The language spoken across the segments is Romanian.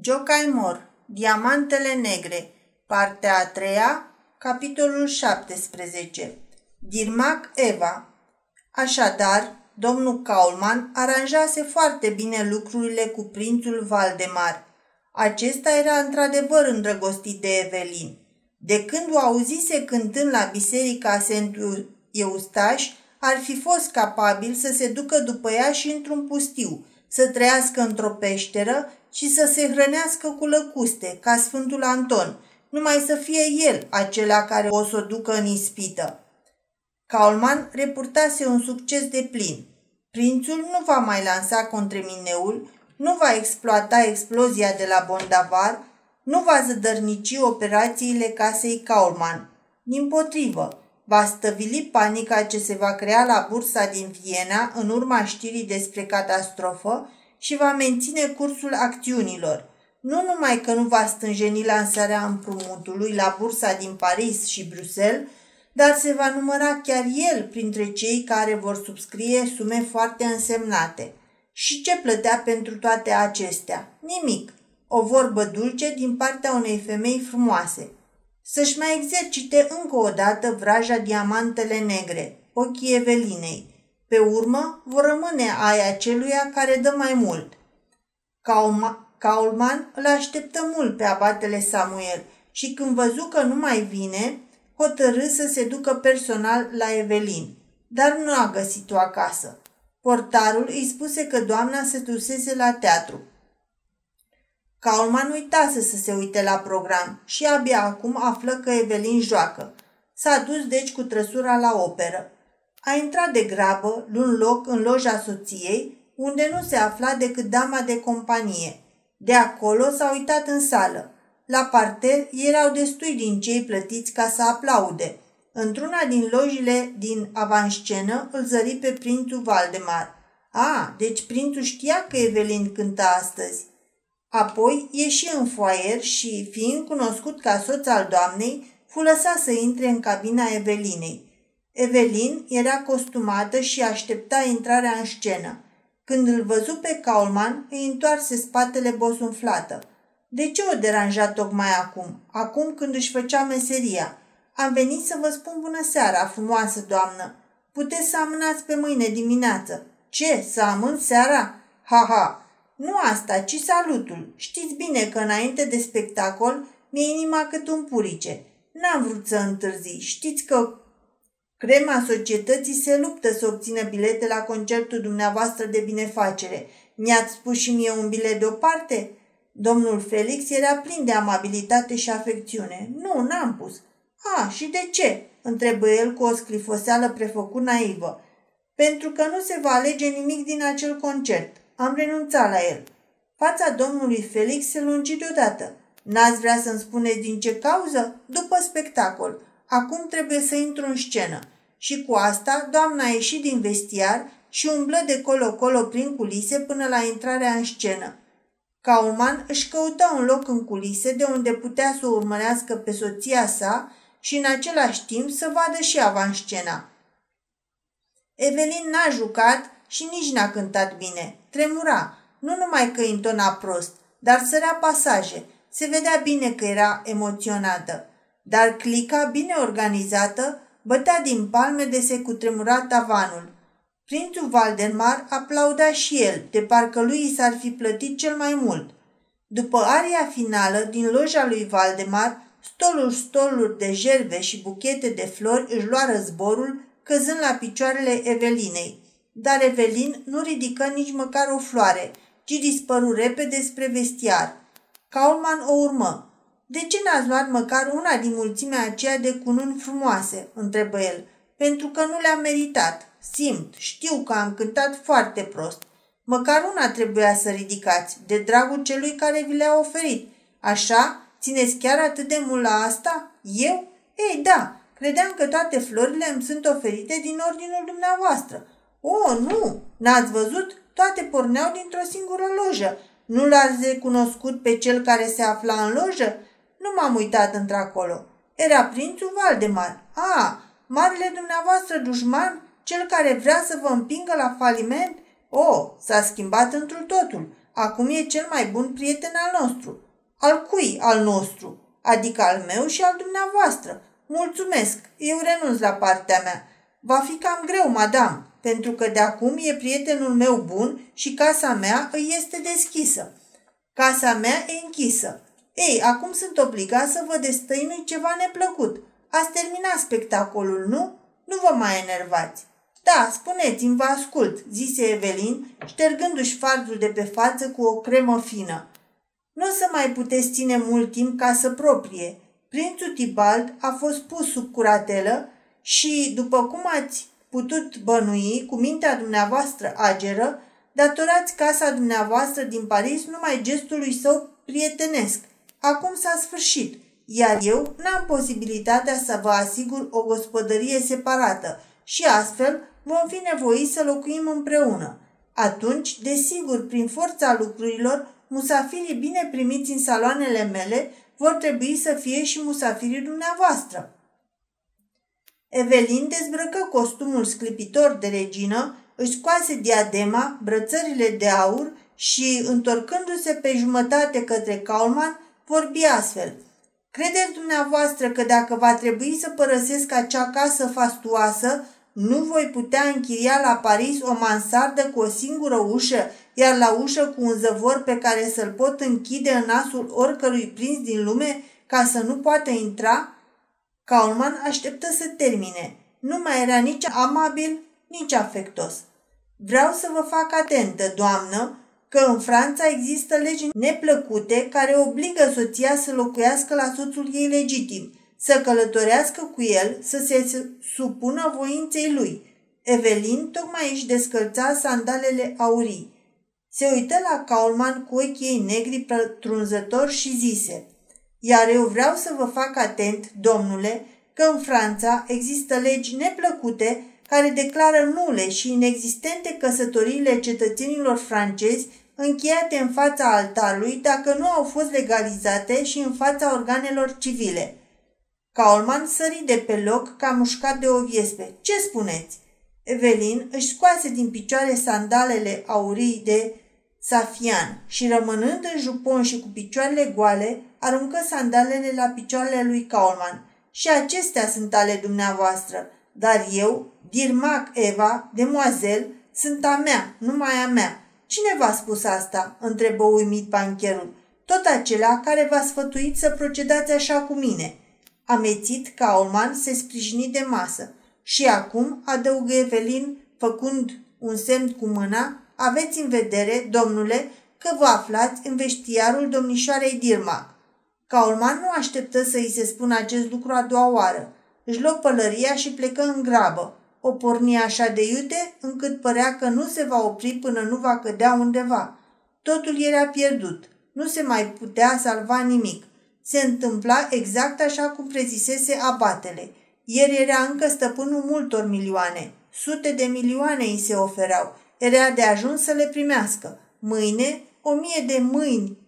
Jocaimor, Diamantele Negre, partea a treia, capitolul 17. Dirmac Eva Așadar, domnul Kaulman aranjase foarte bine lucrurile cu prințul Valdemar. Acesta era într-adevăr îndrăgostit de Evelin. De când o auzise cântând la biserica Sent Eustaș, ar fi fost capabil să se ducă după ea și într-un pustiu, să trăiască într-o peșteră și să se hrănească cu lăcuste, ca Sfântul Anton, numai să fie el acela care o să o ducă în ispită. Kaulman repurtase un succes de plin. Prințul nu va mai lansa contremineul, nu va exploata explozia de la Bondavar, nu va zădărnici operațiile casei Kaulman. Din potrivă, va stăvili panica ce se va crea la bursa din Viena în urma știrii despre catastrofă și va menține cursul acțiunilor. Nu numai că nu va stânjeni lansarea împrumutului la bursa din Paris și Bruxelles, dar se va număra chiar el printre cei care vor subscrie sume foarte însemnate. Și ce plătea pentru toate acestea? Nimic. O vorbă dulce din partea unei femei frumoase. Să-și mai exercite încă o dată vraja diamantele negre, ochii Evelinei, pe urmă, vor rămâne aia celuia care dă mai mult. Kaulman îl așteptă mult pe abatele Samuel și când văzu că nu mai vine, hotărâ să se ducă personal la Evelin, dar nu a găsit-o acasă. Portarul îi spuse că doamna se dusese la teatru. Kaulman uitase să se uite la program și abia acum află că Evelin joacă. S-a dus deci cu trăsura la operă. A intrat de grabă, luând loc în loja soției, unde nu se afla decât dama de companie. De acolo s-a uitat în sală. La parter erau destui din cei plătiți ca să aplaude. Într-una din lojile din avanscenă îl zări pe prințul Valdemar. A, deci prințul știa că Evelin cântă astăzi. Apoi ieși în foaier și, fiind cunoscut ca soț al doamnei, fu lăsat să intre în cabina Evelinei. Evelin era costumată și aștepta intrarea în scenă. Când îl văzu pe Kaulman, îi întoarse spatele bosunflată. De ce o deranja tocmai acum, acum când își făcea meseria? Am venit să vă spun bună seara, frumoasă doamnă. Puteți să amânați pe mâine dimineață. Ce, să amân seara? Ha, ha! Nu asta, ci salutul. Știți bine că înainte de spectacol mi-e inima cât un purice. N-am vrut să întârzi. Știți că Crema societății se luptă să obțină bilete la concertul dumneavoastră de binefacere. Mi-ați spus și mie un bilet deoparte? Domnul Felix era plin de amabilitate și afecțiune. Nu, n-am pus. A, și de ce? întrebă el cu o sclifoseală prefăcut naivă. Pentru că nu se va alege nimic din acel concert. Am renunțat la el. Fața domnului Felix se lungi deodată. N-ați vrea să-mi spuneți din ce cauză? După spectacol. Acum trebuie să intru în scenă. Și cu asta, doamna a ieșit din vestiar și umblă de colo-colo prin culise până la intrarea în scenă. Cauman își căuta un loc în culise de unde putea să o urmărească pe soția sa și în același timp să vadă și avanscena. Evelin n-a jucat și nici n-a cântat bine. Tremura, nu numai că intona prost, dar sărea pasaje. Se vedea bine că era emoționată dar clica bine organizată bătea din palme de se cutremura tavanul. Prințul Valdemar aplauda și el, de parcă lui s-ar fi plătit cel mai mult. După aria finală din loja lui Valdemar, stolul stoluri de jerve și buchete de flori își luară zborul, căzând la picioarele Evelinei. Dar Evelin nu ridică nici măcar o floare, ci dispăru repede spre vestiar. Kaulman o urmă. De ce n-ați luat măcar una din mulțimea aceea de cununi frumoase?" întrebă el. Pentru că nu le-am meritat. Simt, știu că am cântat foarte prost. Măcar una trebuia să ridicați, de dragul celui care vi le-a oferit. Așa? Țineți chiar atât de mult la asta? Eu? Ei, da, credeam că toate florile îmi sunt oferite din ordinul dumneavoastră. O, nu! N-ați văzut? Toate porneau dintr-o singură lojă. Nu l-ați recunoscut pe cel care se afla în lojă? Nu m-am uitat într-acolo. Era prințul Valdemar. A, marele dumneavoastră dușman, cel care vrea să vă împingă la faliment? O, s-a schimbat într totul. Acum e cel mai bun prieten al nostru. Al cui al nostru? Adică al meu și al dumneavoastră. Mulțumesc, eu renunț la partea mea. Va fi cam greu, madame, pentru că de acum e prietenul meu bun și casa mea îi este deschisă. Casa mea e închisă. Ei, acum sunt obligat să vă destăinui ceva neplăcut. Ați terminat spectacolul, nu? Nu vă mai enervați. Da, spuneți-mi, vă ascult, zise Evelin, ștergându-și fardul de pe față cu o cremă fină. Nu o să mai puteți ține mult timp ca să proprie. Prințul Tibald a fost pus sub curatelă și, după cum ați putut bănui cu mintea dumneavoastră ageră, datorați casa dumneavoastră din Paris numai gestului său prietenesc. Acum s-a sfârșit, iar eu n-am posibilitatea să vă asigur o gospodărie separată și astfel vom fi nevoiți să locuim împreună. Atunci, desigur, prin forța lucrurilor, musafirii bine primiți în saloanele mele vor trebui să fie și musafirii dumneavoastră. Evelin dezbrăcă costumul sclipitor de regină, își scoase diadema, brățările de aur și, întorcându-se pe jumătate către Kaulman, vorbi astfel. Credeți dumneavoastră că dacă va trebui să părăsesc acea casă fastuoasă, nu voi putea închiria la Paris o mansardă cu o singură ușă, iar la ușă cu un zăvor pe care să-l pot închide în nasul oricărui prins din lume ca să nu poată intra? Kaulman așteptă să termine. Nu mai era nici amabil, nici afectos. Vreau să vă fac atentă, doamnă, că în Franța există legi neplăcute care obligă soția să locuiască la soțul ei legitim, să călătorească cu el, să se supună voinței lui. Evelin tocmai își descălța sandalele aurii. Se uită la Kaulman cu ochii ei negri pătrunzători și zise Iar eu vreau să vă fac atent, domnule, că în Franța există legi neplăcute care declară nule și inexistente căsătoriile cetățenilor francezi încheiate în fața altarului dacă nu au fost legalizate și în fața organelor civile. Kaulman sări de pe loc ca mușcat de o viespe. Ce spuneți? Evelin își scoase din picioare sandalele aurii de safian și rămânând în jupon și cu picioarele goale, aruncă sandalele la picioarele lui Kaulman. Și acestea sunt ale dumneavoastră, dar eu, Dirmac Eva, demoazel, sunt a mea, numai a mea. Cine v-a spus asta?" întrebă uimit bancherul. Tot acela care v-a sfătuit să procedați așa cu mine." Amețit, Kaulman se sprijini de masă. Și acum, adăugă Evelin, făcând un semn cu mâna, aveți în vedere, domnule, că vă aflați în veștiarul domnișoarei Dirmac. Kaulman nu așteptă să îi se spună acest lucru a doua oară. Își luă pălăria și plecă în grabă. O porni așa de iute încât părea că nu se va opri până nu va cădea undeva. Totul era pierdut. Nu se mai putea salva nimic. Se întâmpla exact așa cum prezisese abatele. Ieri era încă stăpânul multor milioane. Sute de milioane îi se ofereau. Era de ajuns să le primească. Mâine, o mie de mâini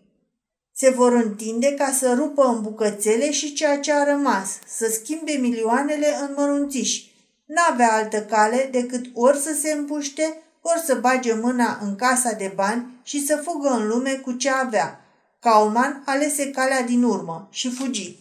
se vor întinde ca să rupă în bucățele și ceea ce a rămas, să schimbe milioanele în mărunțiși. N-avea altă cale decât ori să se împuște, ori să bage mâna în casa de bani și să fugă în lume cu ce avea. Kauman alese calea din urmă și fugi.